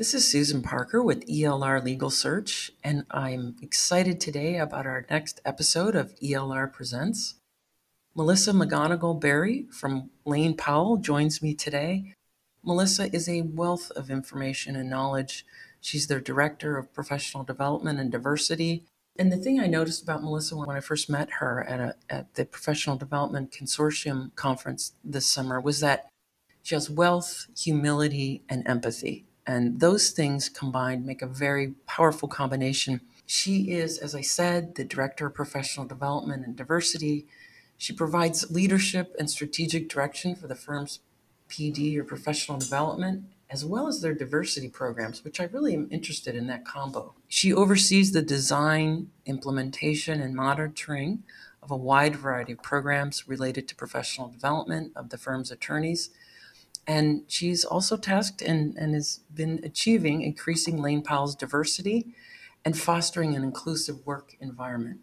This is Susan Parker with ELR Legal Search, and I'm excited today about our next episode of ELR Presents. Melissa McGonigal Berry from Lane Powell joins me today. Melissa is a wealth of information and knowledge. She's their Director of Professional Development and Diversity. And the thing I noticed about Melissa when I first met her at, a, at the Professional Development Consortium conference this summer was that she has wealth, humility, and empathy. And those things combined make a very powerful combination. She is, as I said, the Director of Professional Development and Diversity. She provides leadership and strategic direction for the firm's PD or professional development, as well as their diversity programs, which I really am interested in that combo. She oversees the design, implementation, and monitoring of a wide variety of programs related to professional development of the firm's attorneys and she's also tasked and, and has been achieving increasing Lane Powell's diversity and fostering an inclusive work environment.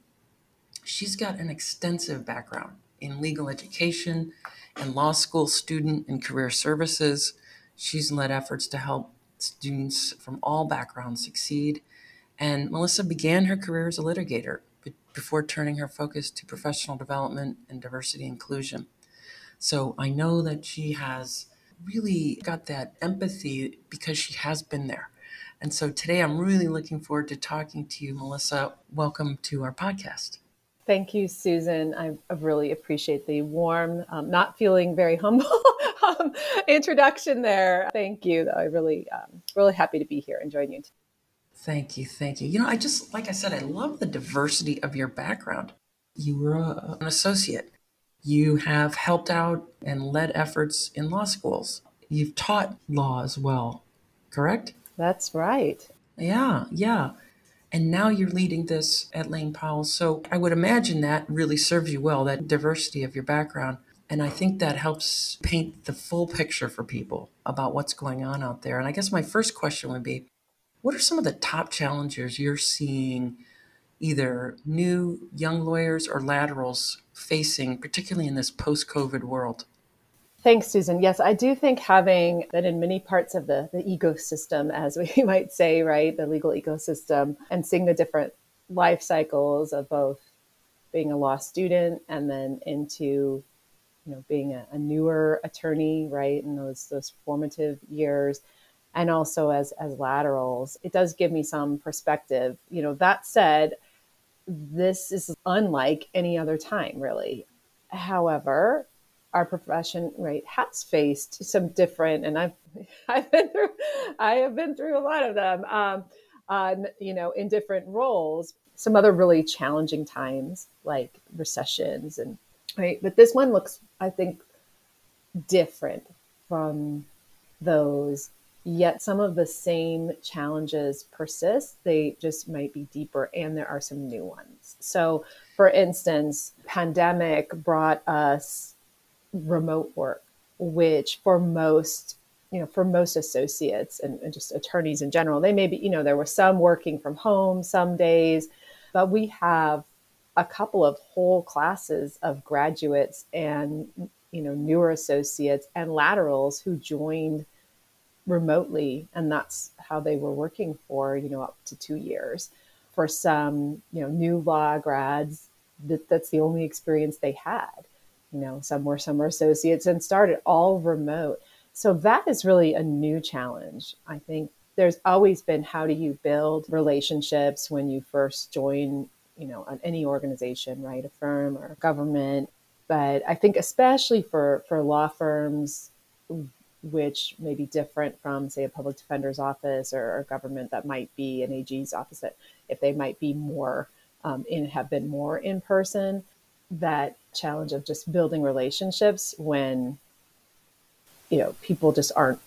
She's got an extensive background in legal education and law school student and career services. She's led efforts to help students from all backgrounds succeed. And Melissa began her career as a litigator before turning her focus to professional development and diversity inclusion. So I know that she has really got that empathy because she has been there. And so today I'm really looking forward to talking to you, Melissa. Welcome to our podcast. Thank you, Susan. I really appreciate the warm, um, not feeling very humble um, introduction there. Thank you. I really, um, really happy to be here and join you. Thank you. Thank you. You know, I just, like I said, I love the diversity of your background. You were a, an associate you have helped out and led efforts in law schools. You've taught law as well, correct? That's right. Yeah, yeah. And now you're leading this at Lane Powell. So I would imagine that really serves you well, that diversity of your background. And I think that helps paint the full picture for people about what's going on out there. And I guess my first question would be what are some of the top challenges you're seeing either new young lawyers or laterals facing, particularly in this post COVID world? Thanks, Susan. Yes, I do think having that in many parts of the, the ecosystem, as we might say, right, the legal ecosystem, and seeing the different life cycles of both being a law student and then into you know being a, a newer attorney right in those those formative years and also as as laterals it does give me some perspective you know that said this is unlike any other time, really. However, our profession right has faced some different, and I've I've been through I have been through a lot of them. Um, on you know in different roles, some other really challenging times like recessions and right, but this one looks I think different from those yet some of the same challenges persist. They just might be deeper, and there are some new ones. So, for instance, pandemic brought us remote work, which for most you know, for most associates and, and, just attorneys in general, they may be, you know, there were some working from home some days, but we have a couple of whole classes of graduates and, you know, newer associates and laterals who joined remotely and that's how they were working for you know up to two years. For some you know new law grads that, that's the only experience they had. You know some were summer associates and started all remote. So that is really a new challenge i think. There's always been how do you build relationships when you first join you know any organization right? A firm or government. But i think especially for for law firms which may be different from, say, a public defender's office or, a government that might be an AG's office, that if they might be more um, in, have been more in person, that challenge of just building relationships when, you know, people just aren't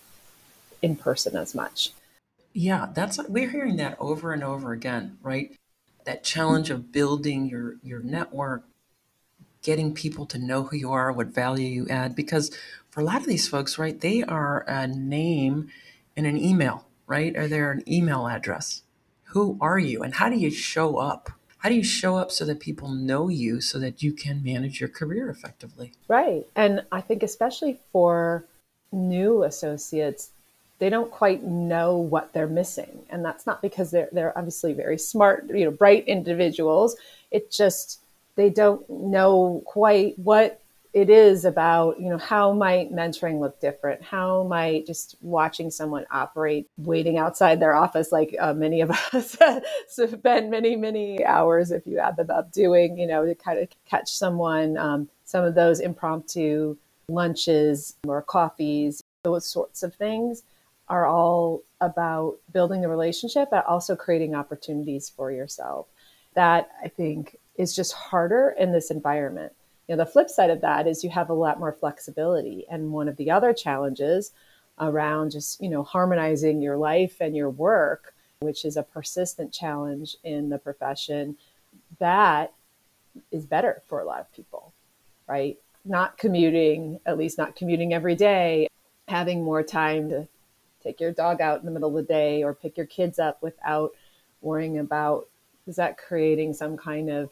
in person as much. Yeah, that's we're hearing that over and over again, right? That challenge of building your your network, getting people to know who you are, what value you add, because for a lot of these folks, right, they are a name and an email, right? Or they're an email address. Who are you and how do you show up? How do you show up so that people know you so that you can manage your career effectively? Right. And I think, especially for new associates, they don't quite know what they're missing. And that's not because they're, they're obviously very smart, you know, bright individuals. It just, they don't know quite what it is about, you know, how might mentoring look different? How might just watching someone operate, waiting outside their office, like uh, many of us spend many, many hours, if you add them up, doing, you know, to kind of catch someone, um, some of those impromptu lunches or coffees, those sorts of things are all about building the relationship, but also creating opportunities for yourself. That I think is just harder in this environment. You know, the flip side of that is you have a lot more flexibility. And one of the other challenges around just, you know, harmonizing your life and your work, which is a persistent challenge in the profession, that is better for a lot of people, right? Not commuting, at least not commuting every day, having more time to take your dog out in the middle of the day or pick your kids up without worrying about is that creating some kind of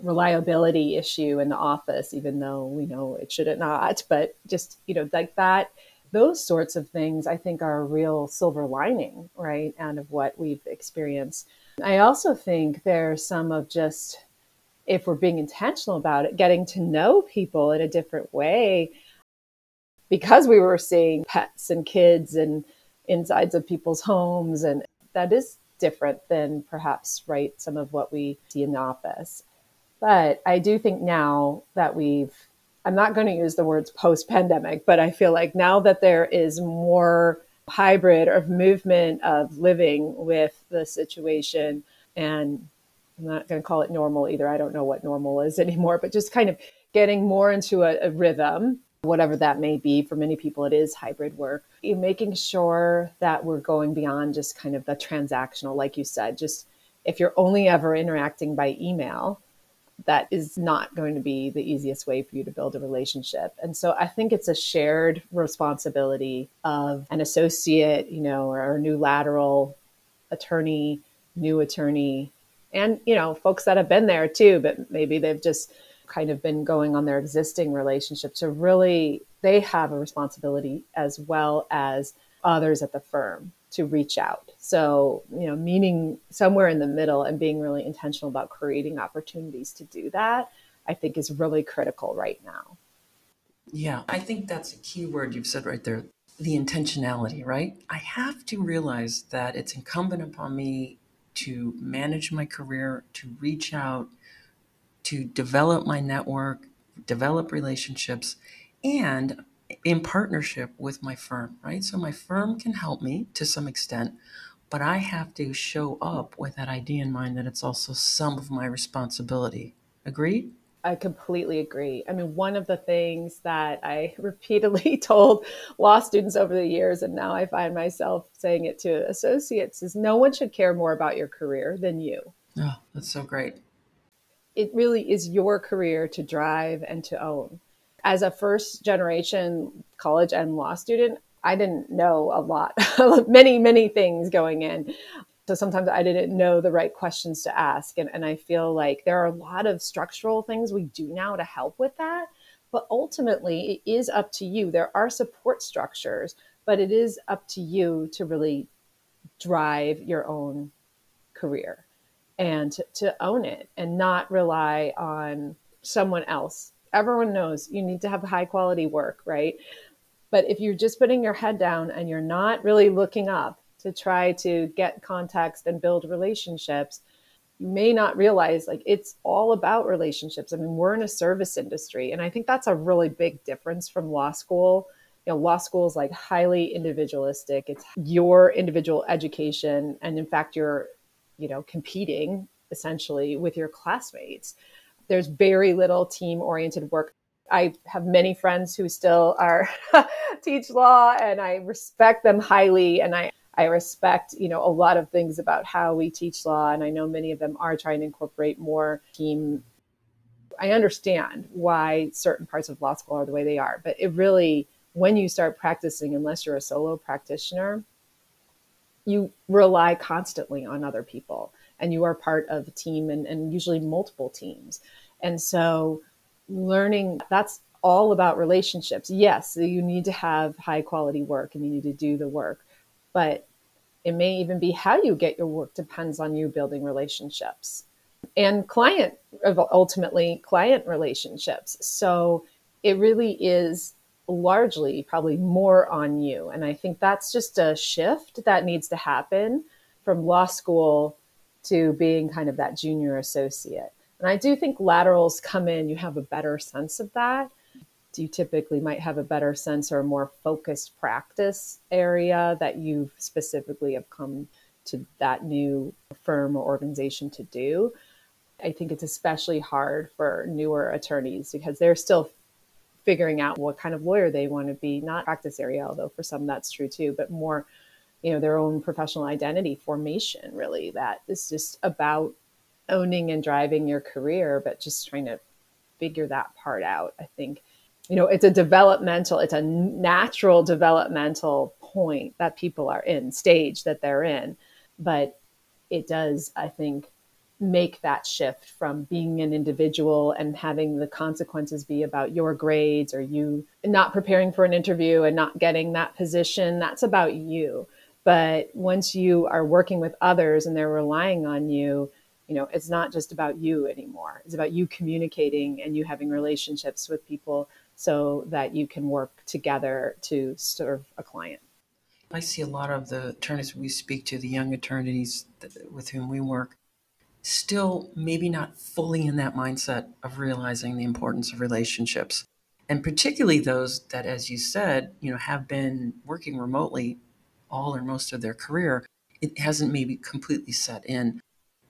reliability issue in the office even though we know it should not but just you know like that those sorts of things i think are a real silver lining right out of what we've experienced. I also think there's some of just if we're being intentional about it getting to know people in a different way because we were seeing pets and kids and insides of people's homes and that is different than perhaps right some of what we see in the office but i do think now that we've i'm not going to use the words post pandemic but i feel like now that there is more hybrid of movement of living with the situation and i'm not going to call it normal either i don't know what normal is anymore but just kind of getting more into a, a rhythm whatever that may be. For many people, it is hybrid work. Making sure that we're going beyond just kind of the transactional, like you said, just if you're only ever interacting by email, that is not going to be the easiest way for you to build a relationship. And so I think it's a shared responsibility of an associate, you know, or a new lateral attorney, new attorney, and, you know, folks that have been there too, but maybe they've just kind of been going on their existing relationship to really they have a responsibility as well as others at the firm to reach out. So you know meaning somewhere in the middle and being really intentional about creating opportunities to do that i think is really critical right now. Yeah i think that's a key word you've said right there the intentionality right? I have to realize that it's incumbent upon me to manage my career to reach out to develop my network, develop relationships, and in partnership with my firm, right? So my firm can help me to some extent, but I have to show up with that idea in mind that it's also some of my responsibility. Agreed? I completely agree. I mean, one of the things that I repeatedly told law students over the years, and now I find myself saying it to associates, is no one should care more about your career than you. Oh, that's so great it really is your career to drive and to own. As a first generation college and law student, I didn't know a lot, many, many things going in. So sometimes I didn't know the right questions to ask. And, and I feel like there are a lot of structural things we do now to help with that. But ultimately, it is up to you. There are support structures, but it is up to you to really drive your own career and to, to own it and not rely on someone else. Everyone knows you need to have high quality work, right? But if you're just putting your head down and you're not really looking up to try to get context and build relationships, you may not realize like it's all about relationships. I mean, we're in a service industry, and I think that's a really big difference from law school. You know, law school is like highly individualistic. It's your individual education, and in fact, you're you know, competing essentially with your classmates. There's very little team oriented work. I have many friends who still are teach law and I respect them highly and I I respect, you know, a lot of things about how we teach law and I know many of them are trying to incorporate more team I understand why certain parts of law school are the way they are, but it really when you start practicing unless you're a solo practitioner, you rely constantly on other people and you are part of a team and, and usually multiple teams. And so learning that's all about relationships. Yes, you need to have high quality work and you need to do the work, but it may even be how you get your work depends on you building relationships and client, ultimately, client relationships. So it really is largely probably more on you. And I think that's just a shift that needs to happen from law school to being kind of that junior associate. And I do think laterals come in, you have a better sense of that. You typically might have a better sense or a more focused practice area that you specifically have come to that new firm or organization to do. I think it's especially hard for newer attorneys because they're still figuring out what kind of lawyer they want to be, not practice area, although for some that's true too, but more, you know, their own professional identity formation, really. That is just about owning and driving your career, but just trying to figure that part out. I think, you know, it's a developmental, it's a natural developmental point that people are in, stage that they're in. But it does, I think, make that shift from being an individual and having the consequences be about your grades or you not preparing for an interview and not getting that position. That's about you. But once you are working with others and they're relying on you, you know, it's not just about you anymore. It's about you communicating and you having relationships with people so that you can work together to serve a client. I see a lot of the attorneys we speak to, the young attorneys with whom we work, still maybe not fully in that mindset of realizing the importance of relationships and particularly those that as you said you know have been working remotely all or most of their career it hasn't maybe completely set in.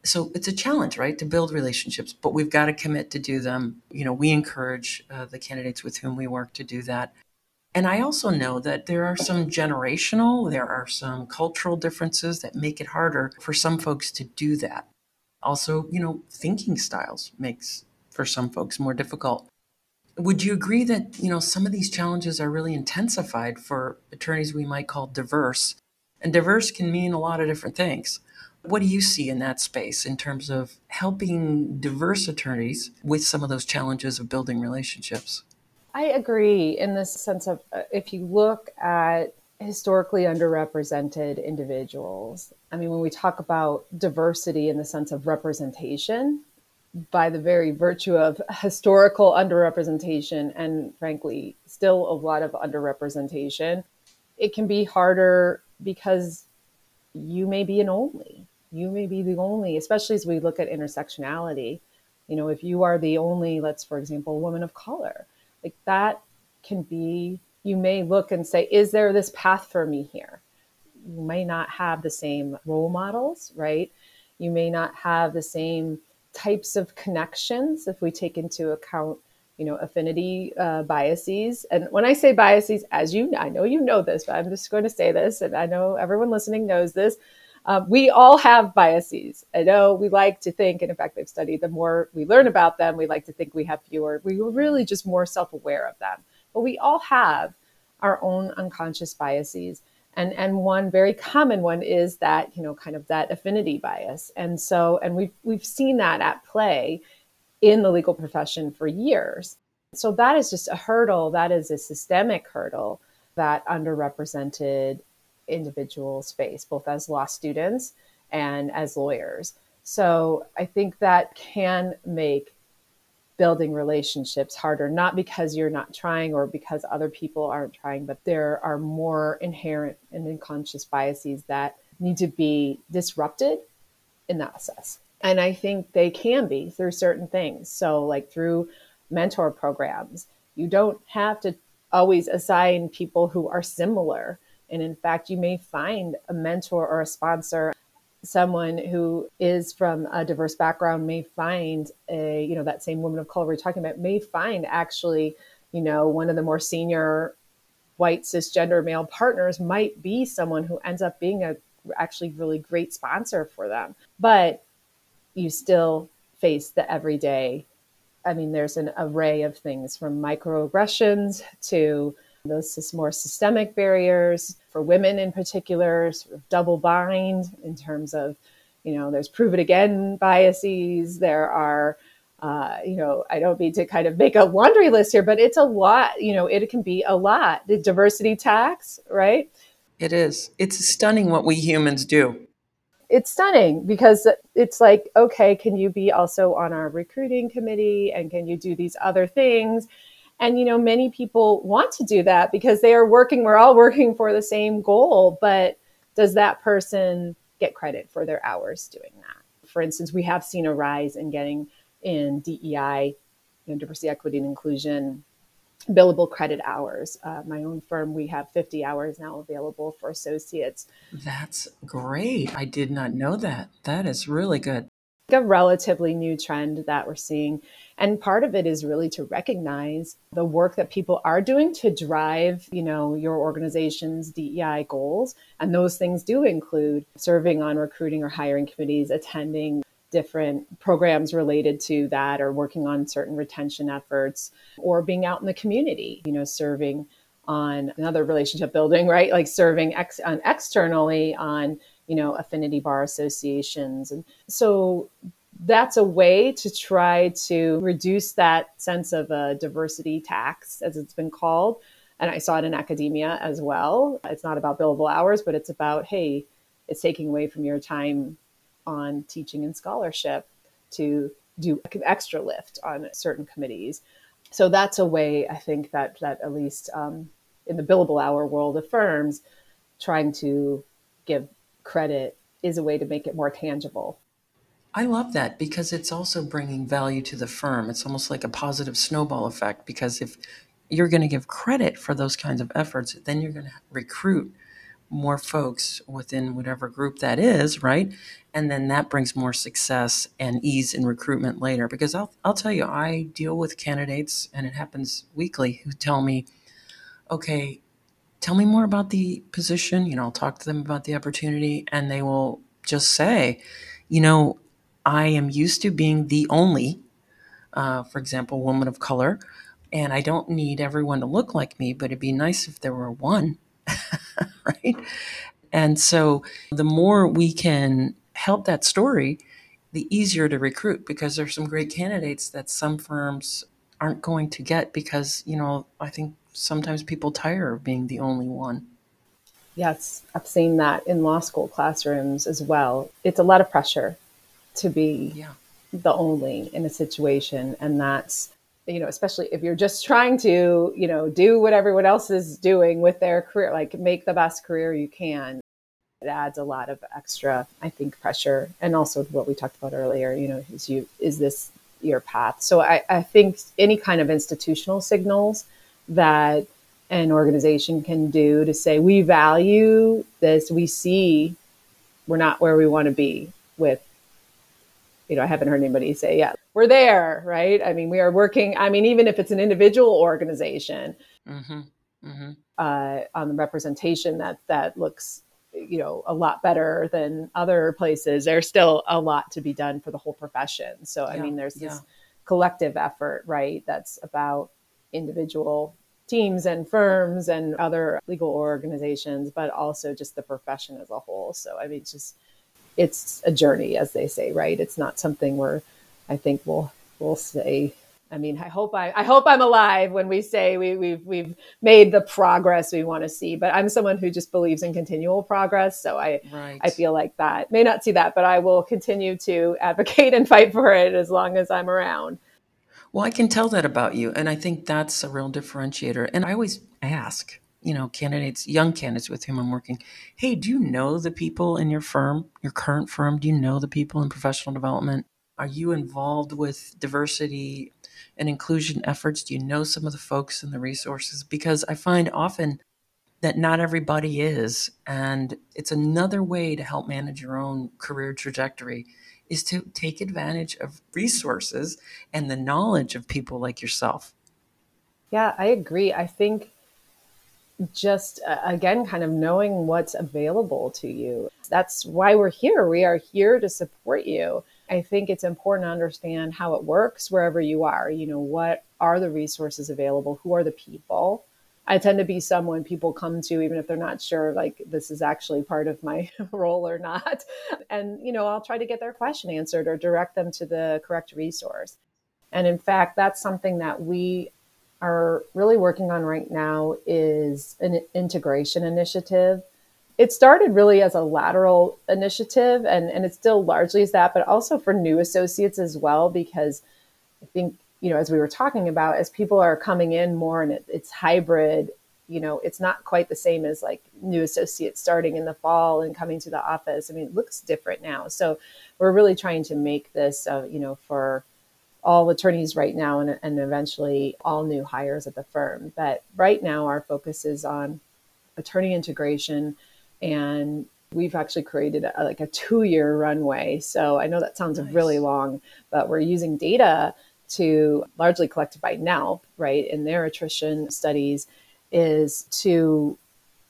So it's a challenge right to build relationships but we've got to commit to do them. You know we encourage uh, the candidates with whom we work to do that. And i also know that there are some generational there are some cultural differences that make it harder for some folks to do that. Also, you know, thinking styles makes for some folks more difficult. Would you agree that, you know, some of these challenges are really intensified for attorneys we might call diverse? And diverse can mean a lot of different things. What do you see in that space in terms of helping diverse attorneys with some of those challenges of building relationships? I agree in the sense of uh, if you look at historically underrepresented individuals. I mean, when we talk about diversity in the sense of representation, by the very virtue of historical underrepresentation and frankly, still a lot of underrepresentation, it can be harder because you may be an only. You may be the only, especially as we look at intersectionality. You know, if you are the only, let's, for example, woman of color, like that can be you may look and say, is there this path for me here? You may not have the same role models, right? You may not have the same types of connections if we take into account you know affinity uh, biases. And when i say biases as you i know you know this but i'm just going to say this and i know everyone listening knows this uh, we all have biases. I know we like to think and in fact they've studied the more we learn about them we like to think we have fewer we were really just more self-aware of them. But we all have our own unconscious biases. And, and one very common one is that, you know, kind of that affinity bias. And so, and we've, we've seen that at play in the legal profession for years. So that is just a hurdle. That is a systemic hurdle that underrepresented individuals face, both as law students and as lawyers. So I think that can make building relationships harder, not because you're not trying or because other people aren't trying, but there are more inherent and unconscious biases that need to be disrupted in that process. And I think they can be through certain things. So, like through mentor programs, you don't have to always assign people who are similar. And in fact, you may find a mentor or a sponsor someone who is from a diverse background may find a you know that same woman of color we're talking about may find actually you know one of the more senior white cisgender male partners might be someone who ends up being a actually really great sponsor for them. But you still face the everyday. I mean there's an array of things from microaggressions to those more systemic barriers for women in particular, sort of double bind in terms of, you know, there's prove it again biases. There are uh, you know, I don't mean to kind of make a laundry list here, but it's a lot. You know, it can be a lot. The diversity tax, right? It is. It's stunning what we humans do. It's stunning because it's like, okay, can you be also on our recruiting committee and can you do these other things? And, you know, many people want to do that because they are working, we're all working for the same goal. But does that person get credit for their hours doing that? For instance, we have seen a rise in getting in DEI, you know, diversity, equity, and inclusion billable credit hours. Uh, my own firm, we have 50 hours now available for associates. That's great. I did not know that. That is really good. A relatively new trend that we're seeing. And part of it is really to recognize the work that people are doing to drive, you know, your organization's DEI goals. And those things do include serving on recruiting or hiring committees, attending different programs related to that or working on certain retention efforts or being out in the community, you know, serving on another relationship building, right? Like serving ex- on externally on, you know, affinity bar associations. And so that's a way to try to reduce that sense of a diversity tax, as it's been called. And I saw it in academia as well. It's not about billable hours, but it's about, hey, it's taking away from your time on teaching and scholarship to do extra lift on certain committees. So that's a way I think that that at least um, in the billable hour world of firms, trying to give credit is a way to make it more tangible. I love that because it's also bringing value to the firm. It's almost like a positive snowball effect because if you're going to give credit for those kinds of efforts, then you're going to recruit more folks within whatever group that is, right? And then that brings more success and ease in recruitment later. Because I'll, I'll tell you, I deal with candidates, and it happens weekly, who tell me, okay, tell me more about the position. You know, I'll talk to them about the opportunity, and they will just say, you know, I am used to being the only, uh, for example, woman of color, and I don't need everyone to look like me, but it'd be nice if there were one right? And so the more we can help that story, the easier to recruit because there's some great candidates that some firms aren't going to get because, you know, I think sometimes people tire of being the only one. Yes, I've seen that in law school classrooms as well. It's a lot of pressure to be yeah. the only in a situation. And that's you know, especially if you're just trying to, you know, do what everyone else is doing with their career, like make the best career you can. It adds a lot of extra, I think, pressure. And also what we talked about earlier, you know, is you is this your path? So I, I think any kind of institutional signals that an organization can do to say we value this, we see we're not where we want to be with you know, I haven't heard anybody say, yeah, we're there, right? I mean, we are working. I mean, even if it's an individual organization, mm-hmm. Mm-hmm. Uh, on the representation that that looks, you know, a lot better than other places. There's still a lot to be done for the whole profession. So, yeah. I mean, there's this collective effort, right? That's about individual teams and firms and other legal organizations, but also just the profession as a whole. So, I mean, just it's a journey, as they say, right? It's not something where I think we'll we'll say. I mean, I hope I, I hope I'm alive when we say we, we've we've made the progress we want to see. But I'm someone who just believes in continual progress, so I right. I feel like that may not see that, but I will continue to advocate and fight for it as long as I'm around. Well, I can tell that about you, and I think that's a real differentiator. And I always ask, you know, candidates, young candidates with whom I'm working, hey, do you know the people in your firm, your current firm? Do you know the people in professional development? Are you involved with diversity and inclusion efforts? Do you know some of the folks and the resources? Because I find often that not everybody is. And it's another way to help manage your own career trajectory is to take advantage of resources and the knowledge of people like yourself. Yeah, I agree. I think just uh, again kind of knowing what's available to you. That's why we're here. We are here to support you. I think it's important to understand how it works wherever you are. You know what are the resources available? Who are the people i tend to be someone people come to even if they're not sure like this is actually part of my role or not and you know i'll try to get their question answered or direct them to the correct resource And in fact, that's something that we are really working on right now is an integration initiative. It started really as a lateral initiative and, and it still largely is that, but also for new associates as well, because I think, you know, as we were talking about, as people are coming in more and it, it's hybrid, you know, it's not quite the same as like new associates starting in the fall and coming to the office. I mean, it looks different now. So we're really trying to make this, uh, you know, for all attorneys right now and, and eventually all new hires at the firm. But right now, our focus is on attorney integration and we've actually created a, like a two year runway. So I know that sounds nice. really long, but we're using data to largely collected by NALP, right, in their attrition studies, is to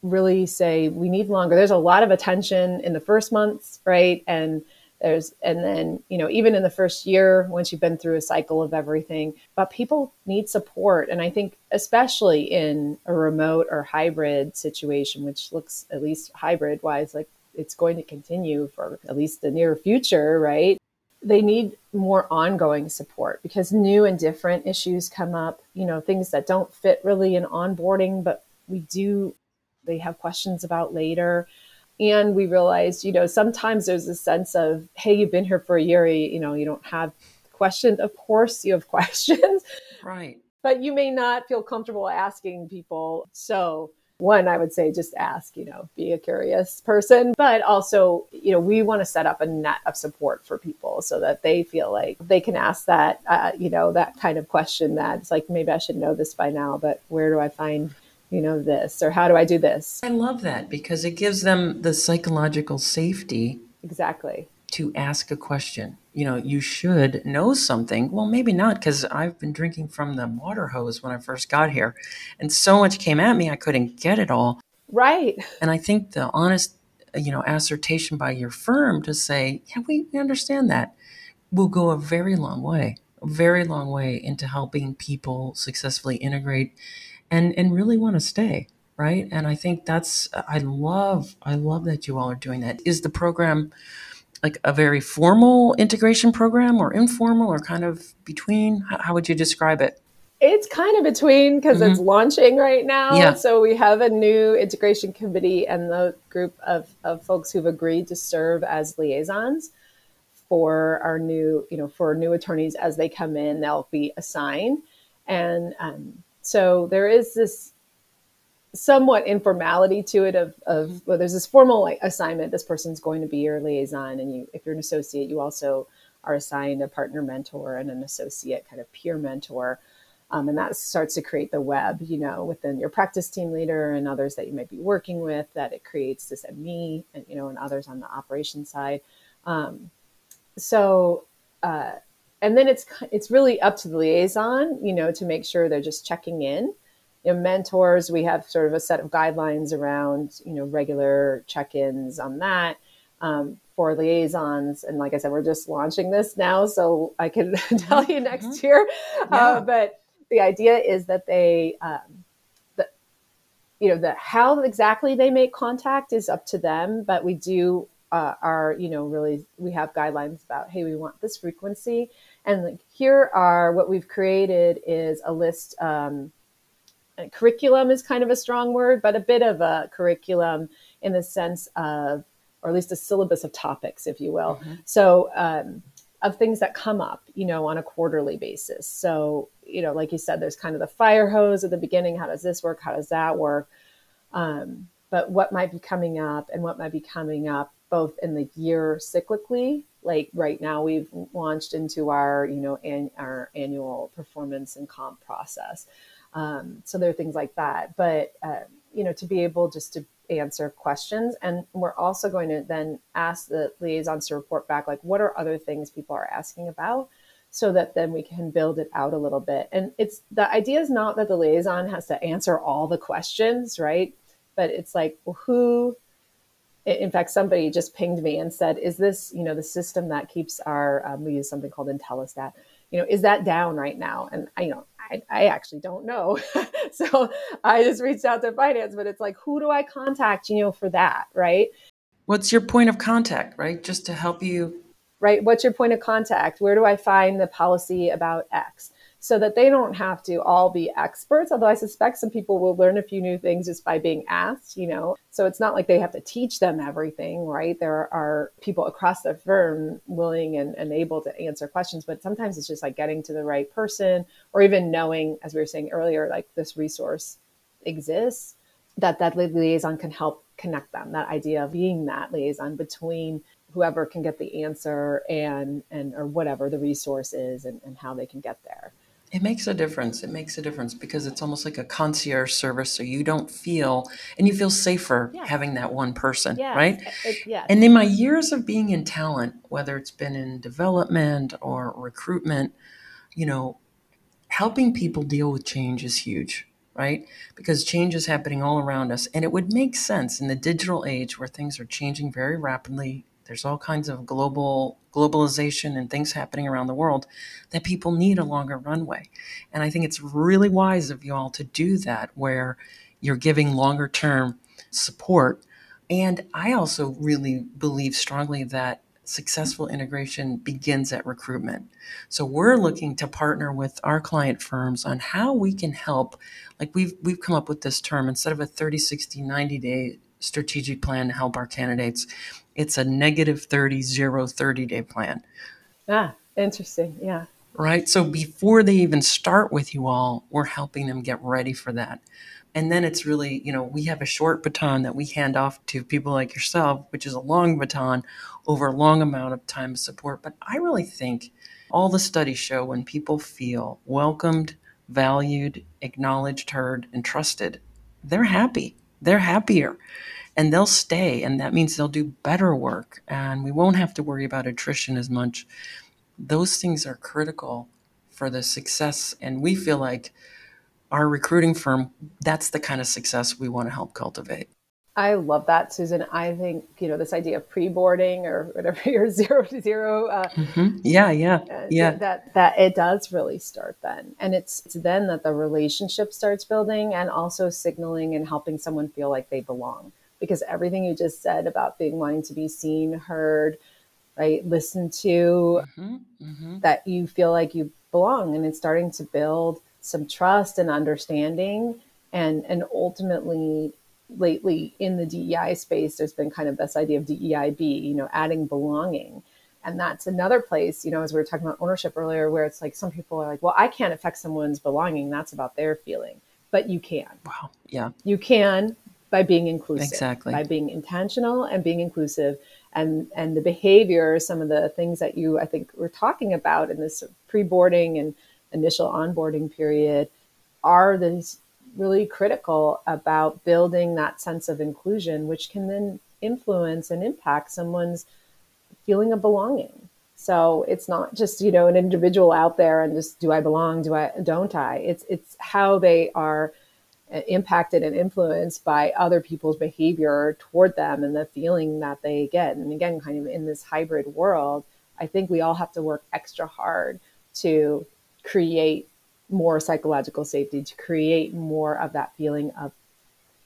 really say we need longer. There's a lot of attention in the first months, right? And there's and then you know even in the first year once you've been through a cycle of everything but people need support and i think especially in a remote or hybrid situation which looks at least hybrid wise like it's going to continue for at least the near future right they need more ongoing support because new and different issues come up you know things that don't fit really in onboarding but we do they have questions about later. And we realized you know sometimes there's a sense of hey you've been here for a year you know you don't have questions. Of course you have questions. Right. But you may not feel comfortable asking people. So one i would say just ask you know be a curious person but also you know we want to set up a net of support for people so that they feel like they can ask that uh, you know that kind of question that it's like maybe i should know this by now but where do i find you know this? Or how do i do this? I love that because it gives them the psychological safety exactly to ask a question. You know you should know something. Well maybe not because i've been drinking from the water hose when i first got here and so much came at me i couldn't get it all. Right. And i think the honest you know assertion by your firm to say yeah we, understand that will go a very long way a very long way into helping people successfully integrate and and really want to stay right? And i think that's i love i love that you all are doing that. Is the program like a very formal integration program or informal or kind of between how, how would you describe it it's kind of between because mm-hmm. it's launching right now. Yeah. So we have a new integration committee and the group of, of folks who've agreed to serve as liaisons for our new, you know, for new attorneys as they come in, they'll be assigned. And um, so there is this somewhat informality to it of, of well, there's this formal like assignment this person's going to be your liaison and you if you're an associate you also are assigned a partner mentor and an associate kind of peer mentor. Um, and that starts to create the web you know within your practice team leader and others that you might be working with that it creates this and me and you know and others on the operation side. Um, so uh, and then it's it's really up to the liaison, you know, to make sure they're just checking in. You know, mentors, we have sort of a set of guidelines around, you know, regular check-ins on that. Um, for liaisons, and like I said, we're just launching this now, so I can tell you next mm-hmm. year. Yeah. Uh, but the idea is that they, um, the, you know, the how exactly they make contact is up to them, but we do uh, are, you know, really we have guidelines about, hey, we want this frequency and like, here are what we've created is a list. Um, curriculum is kind of a strong word, but a bit of a curriculum in the sense of, or at least a syllabus of topics, if you will. Mm-hmm. So, um, of things that come up, you know, on a quarterly basis. So, you know, like you said, there's kind of the fire hose at the beginning. How does this work? How does that work? Um, but what might be coming up and what might be coming up both in the year cyclically like right now we've launched into our you know an, our annual performance and comp process um, so there are things like that but uh, you know to be able just to answer questions and we're also going to then ask the liaisons to report back like what are other things people are asking about so that then we can build it out a little bit and it's the idea is not that the liaison has to answer all the questions right but it's like well, who in fact, somebody just pinged me and said, "Is this, you know, the system that keeps our um, we use something called Intellistat? You know, is that down right now?" And I, you know, I, I actually don't know. so I just reached out to finance, but it's like, who do I contact, you know, for that, right? What's your point of contact, right? Just to help you right? What's your point of contact? Where do I find the policy about X? So that they don't have to all be experts, although I suspect some people will learn a few new things just by being asked, you know. So it's not like they have to teach them everything, right? There are people across the firm willing and, and able to answer questions, but sometimes it's just like getting to the right person or even knowing, as we were saying earlier, like this resource exists that that liaison can help connect them that idea of being that liaison between whoever can get the answer and and or whatever the resource is and, and how they can get there it makes a difference. It makes a difference because it's almost like a concierge service. So you don't feel, and you feel safer yeah. having that one person, yes. right? It, yes. And in my years of being in talent, whether it's been in development or recruitment, you know, helping people deal with change is huge right? Because change is happening all around us. And it would make sense in the digital age where things are changing very rapidly. There's all kinds of global globalization and things happening around the world that people need a longer runway. And I think it's really wise of you all to do that where you're giving longer term support. And I also really believe strongly that successful integration begins at recruitment. So we're looking to partner with our client firms on how we can help. Like we've we've come up with this term instead of a 30, 60, 90 day strategic plan to help our candidates, it's a negative 30, 0, 30 day plan. Ah, interesting. Yeah. Right. So before they even start with you all, we're helping them get ready for that. And then it's really, you know, we have a short baton that we hand off to people like yourself, which is a long baton over a long amount of time of support. But I really think all the studies show when people feel welcomed, valued, acknowledged, heard, and trusted, they're happy. They're happier and they'll stay. And that means they'll do better work and we won't have to worry about attrition as much. Those things are critical for the success. And we feel like our recruiting firm, that's the kind of success we want to help cultivate. I love that, Susan. I think you know this idea of pre-boarding or whatever your zero to zero. Uh, mm-hmm. Yeah, yeah, uh, yeah. That that it does really start then, and it's, it's then that the relationship starts building, and also signaling and helping someone feel like they belong. Because everything you just said about being wanting to be seen, heard, right, listened to, mm-hmm. Mm-hmm. that you feel like you belong, and it's starting to build some trust and understanding. And and ultimately lately in the DEI space there's been kind of this idea of DEIB you know adding belonging. And that's another place you know as we were talking about ownership earlier where it's like some people are like well I can't affect someone's belonging. That's about their feeling. But you can. Wow. Yeah. You can by being inclusive exactly by being intentional and being inclusive and and the behavior some of the things that you I think we're talking about in this pre-boarding and initial onboarding period are these really critical about building that sense of inclusion, which can then influence and impact someone's feeling of belonging. So it's not just, you know, an individual out there and just do I belong, do I don't I? It's it's how they are Uh, impacted and influenced by other people's behavior toward them and the feeling that they get. And again, kind of in this hybrid world, I think we all have to work extra hard to create more psychological safety, to create more of that feeling of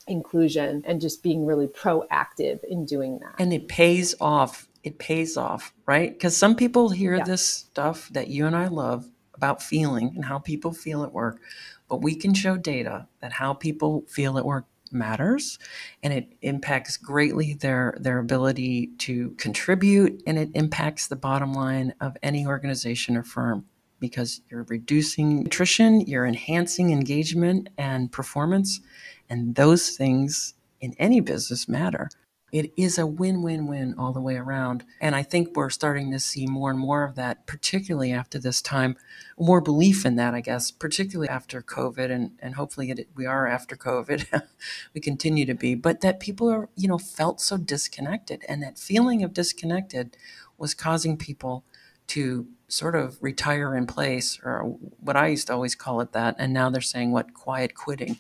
inclusion and just being really proactive in doing that. And it pays off. It pays off, right? Because some people hear yeah. this stuff that you and I love about feeling and how people feel at work, but we can show data that how people feel at work matters and it impacts greatly their their ability to contribute and it impacts the bottom line of any organization or firm because you're reducing attrition, you're enhancing engagement and performance, and those things in any business matter. It is a win win win all the way around. And I think we're starting to see more and more of that, particularly after this time, more belief in that, I guess, particularly after COVID. And, and hopefully it, we are after COVID, we continue to be, but that people are, you know, felt so disconnected. And that feeling of disconnected was causing people to sort of retire in place, or what I used to always call it that. And now they're saying what quiet quitting.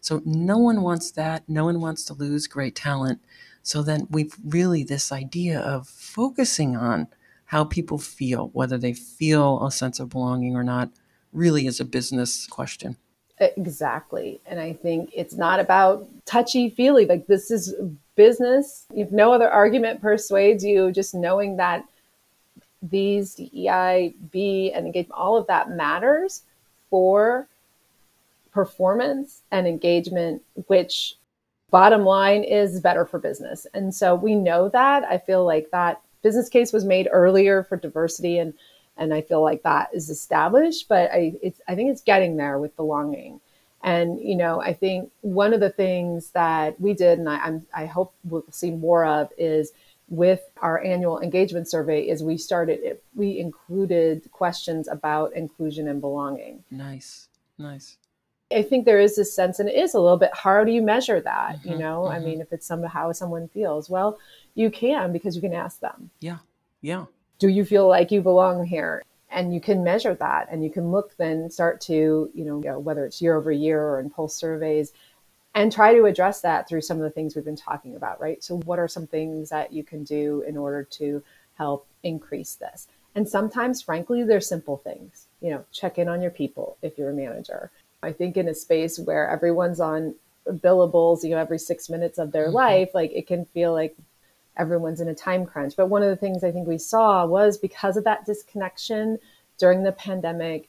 So no one wants that. No one wants to lose great talent. So then we've really this idea of focusing on how people feel, whether they feel a sense of belonging or not, really is a business question. Exactly. And I think it's not about touchy feely. Like this is business. If no other argument persuades you, just knowing that these DEI, B, and engagement, all of that matters for performance and engagement, which bottom line is better for business. And so we know that. I feel like that business case was made earlier for diversity and and I feel like that is established, but I it's I think it's getting there with belonging. And you know, I think one of the things that we did, and I, I'm, I hope we'll see more of, is with our annual engagement survey is we started it, we included questions about inclusion and belonging nice nice i think there is this sense and it is a little bit how do you measure that mm-hmm, you know mm-hmm. i mean if it's some how someone feels well you can because you can ask them yeah yeah do you feel like you belong here and you can measure that and you can look then start to you know whether it's year over year or in pulse surveys and try to address that through some of the things we've been talking about, right? So, what are some things that you can do in order to help increase this? And sometimes, frankly, they're simple things. You know, check in on your people if you're a manager. I think in a space where everyone's on billables, you know, every six minutes of their mm-hmm. life, like it can feel like everyone's in a time crunch. But one of the things I think we saw was because of that disconnection during the pandemic,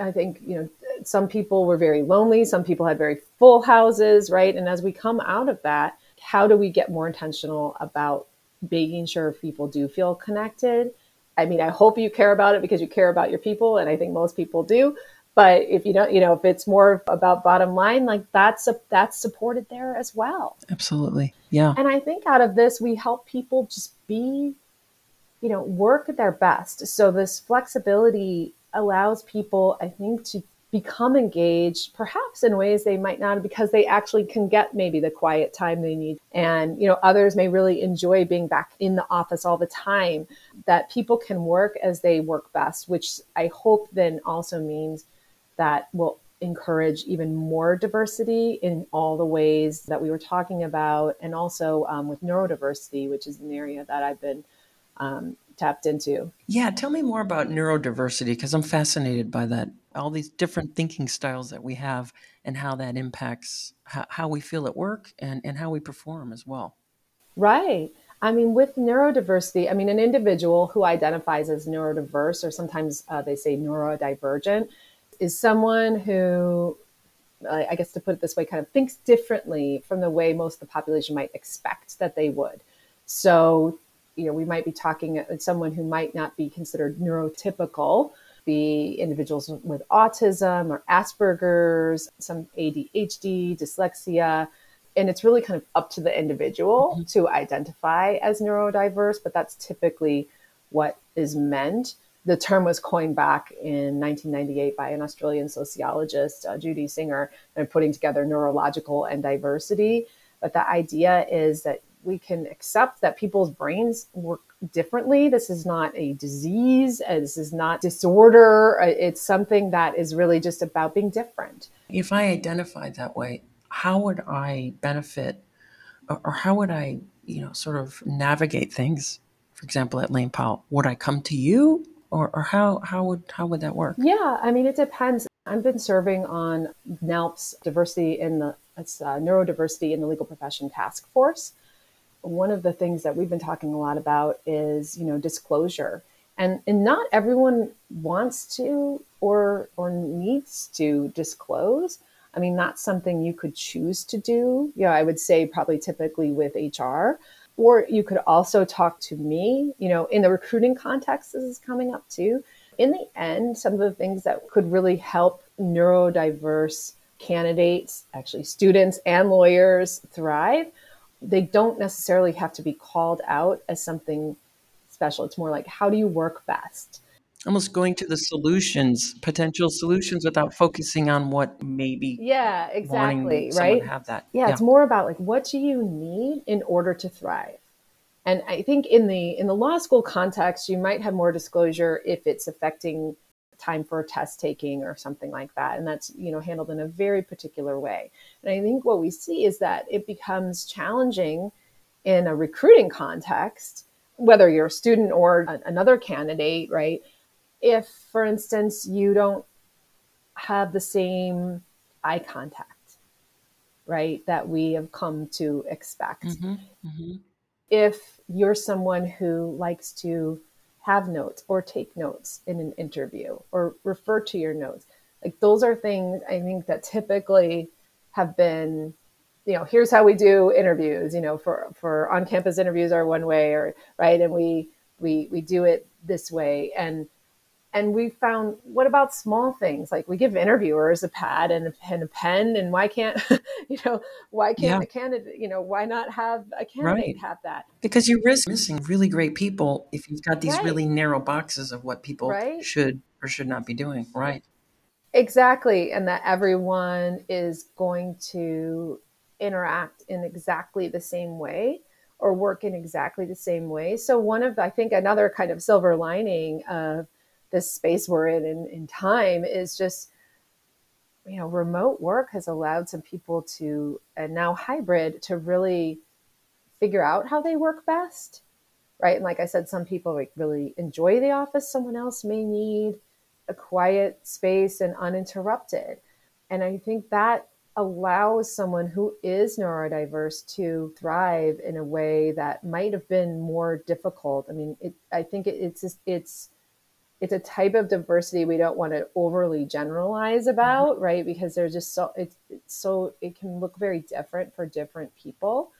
I think, you know, some people were very lonely, some people had very full houses, right? And as we come out of that, how do we get more intentional about making sure people do feel connected? I mean, I hope you care about it because you care about your people, and I think most people do. But if you don't, you know, if it's more about bottom line, like that's a, that's supported there as well. Absolutely, yeah. And I think out of this, we help people just be, you know, work at their best. So this flexibility allows people, I think, to become engaged perhaps in ways they might not because they actually can get maybe the quiet time they need and you know others may really enjoy being back in the office all the time that people can work as they work best which i hope then also means that will encourage even more diversity in all the ways that we were talking about and also um, with neurodiversity which is an area that i've been um, tapped into yeah tell me more about neurodiversity because i'm fascinated by that all these different thinking styles that we have and how that impacts how, how we feel at work and, and how we perform as well. Right. I mean, with neurodiversity, I mean, an individual who identifies as neurodiverse, or sometimes uh, they say neurodivergent, is someone who, I guess to put it this way, kind of thinks differently from the way most of the population might expect that they would. So, you know, we might be talking uh, someone who might not be considered neurotypical, be individuals with autism or Asperger's, some ADHD, dyslexia. And it's really kind of up to the individual mm-hmm. to identify as neurodiverse, but that's typically what is meant. The term was coined back in 1998 by an Australian sociologist, uh, Judy Singer, and putting together neurological and diversity. But the idea is that we can accept that people's brains work differently. This is not a disease. Uh, this is not disorder. Uh, it's something that is really just about being different. If I identify that way, how would I benefit or how would I, you know, sort of navigate things? For example, at Lane Powell, would I come to you or, or how, how would, how would that work? Yeah, I mean, it depends. I've been serving on NALP's diversity in the, it's uh, neurodiversity in the legal profession task force. One of the things that we've been talking a lot about is you know disclosure. And and not everyone wants to or or needs to disclose. I mean that's something you could choose to do. You know i would say probably typically with hr or you could also talk to me you know in the recruiting context this is coming up too in the end some of the things that could really help neurodiverse candidates actually students and lawyers thrive they don't necessarily have to be called out as something special. It's more like, how do you work best? Almost going to the solutions, potential solutions, without focusing on what maybe. Yeah, exactly. Right. Have that. Yeah, yeah, it's more about like, what do you need in order to thrive? And I think in the in the law school context, you might have more disclosure if it's affecting time for test taking or something like that and that's you know handled in a very particular way and i think what we see is that it becomes challenging in a recruiting context whether you're a student or a, another candidate right if for instance you don't have the same eye contact right that we have come to expect mm-hmm, mm-hmm. if you're someone who likes to have notes or take notes in an interview or refer to your notes. Like those are things I think that typically have been, you know, here's how we do interviews, you know, for, for on campus interviews are one way or right. And we, we, we do it this way. And and we found what about small things like we give interviewers a pad and a, and a pen and why can't you know why can't yeah. a candidate you know why not have a candidate right. have that because you risk missing really great people if you've got these right. really narrow boxes of what people right. should or should not be doing right exactly and that everyone is going to interact in exactly the same way or work in exactly the same way so one of i think another kind of silver lining of this space we're in, in in time is just you know remote work has allowed some people to and now hybrid to really figure out how they work best right? And like i said some people like really enjoy the office someone else may need a quiet space and uninterrupted. And i think that allows someone who is neurodiverse to thrive in a way that might have been more difficult. I mean it, i think it, it's it's it's a type of diversity we don't want to overly generalize about, mm-hmm. right? Because there's just so it's, it's so it can look very different for different people.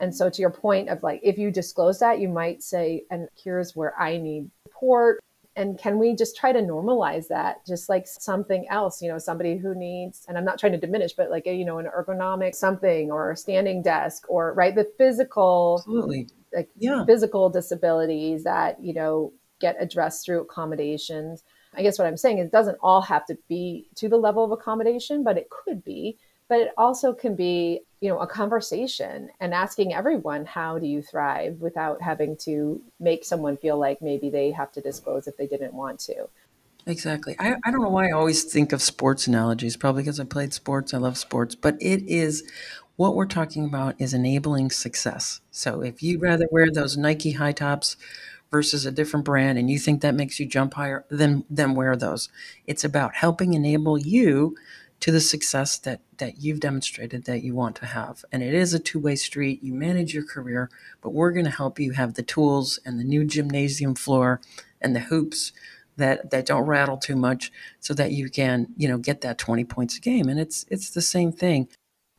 And so to your point of like if you disclose that, you might say, and here's where I need support. And can we just try to normalize that just like something else, you know, somebody who needs, and I'm not trying to diminish, but like, a, you know, an ergonomic something or a standing desk or, right, the physical, Absolutely. like yeah. physical disabilities that, you know, get addressed through accommodations. I guess what I'm saying is it doesn't all have to be to the level of accommodation, but it could be. But it also can be, you know, a conversation and asking everyone, how do you thrive without having to make someone feel like maybe they have to disclose if they didn't want to. Exactly. I, I don't know why I always think of sports analogies, probably because I played sports. I love sports, but it is what we're talking about is enabling success. So if you'd rather wear those Nike high tops versus a different brand and you think that makes you jump higher, then then wear those. It's about helping enable you to the success that that you've demonstrated that you want to have. And it is a two-way street. You manage your career, but we're going to help you have the tools and the new gymnasium floor and the hoops that that don't rattle too much so that you can, you know, get that 20 points a game. And it's it's the same thing.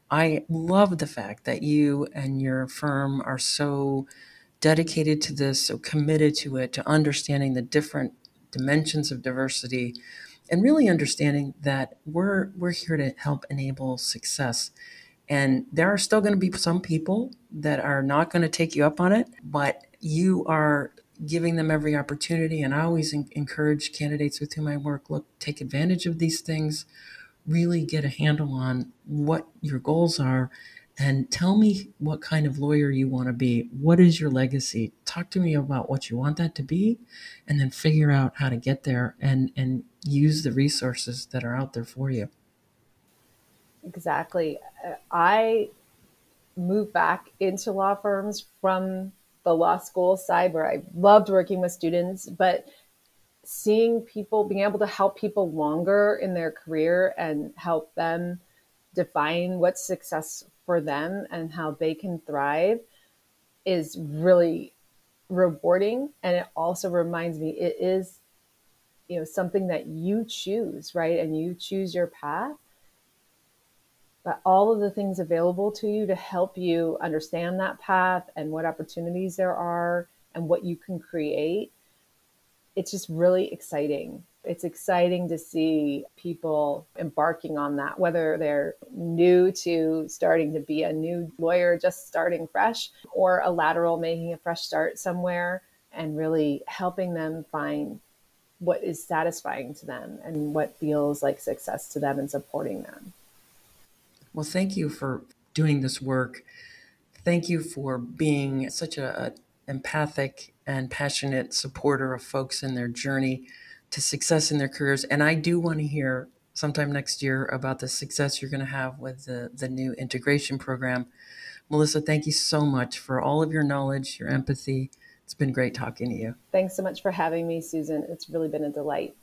I love the fact that you and your firm are so dedicated to this, so committed to it, to understanding the different dimensions of diversity and really understanding that we're we're here to help enable success. And there are still going to be some people that are not going to take you up on it, but you are giving them every opportunity. And I always encourage candidates with whom I work look, take advantage of these things, really get a handle on what your goals are, and tell me what kind of lawyer you want to be. What is your legacy? Talk to me about what you want that to be, and then figure out how to get there and, and use the resources that are out there for you. Exactly. Uh, I moved back into law firms from the law school side where I loved working with students, but seeing people being able to help people longer in their career and help them define what success for them and how they can thrive is really rewarding. And it also reminds me it is you know something that you choose right? And you choose your path. But all of the things available to you to help you understand that path and what opportunities there are and what you can create it's just really exciting it's exciting to see people embarking on that, whether they're new to starting to be a new lawyer, just starting fresh, or a lateral making a fresh start somewhere, and really helping them find what is satisfying to them and what feels like success to them and supporting them. Well, thank you for doing this work. Thank you for being such a, a empathic and passionate supporter of folks in their journey to success in their careers. And I do want to hear sometime next year about the success you're going to have with the, the new integration program. Melissa, thank you so much for all of your knowledge, your empathy. It's been great talking to you. Thanks so much for having me, Susan. It's really been a delight.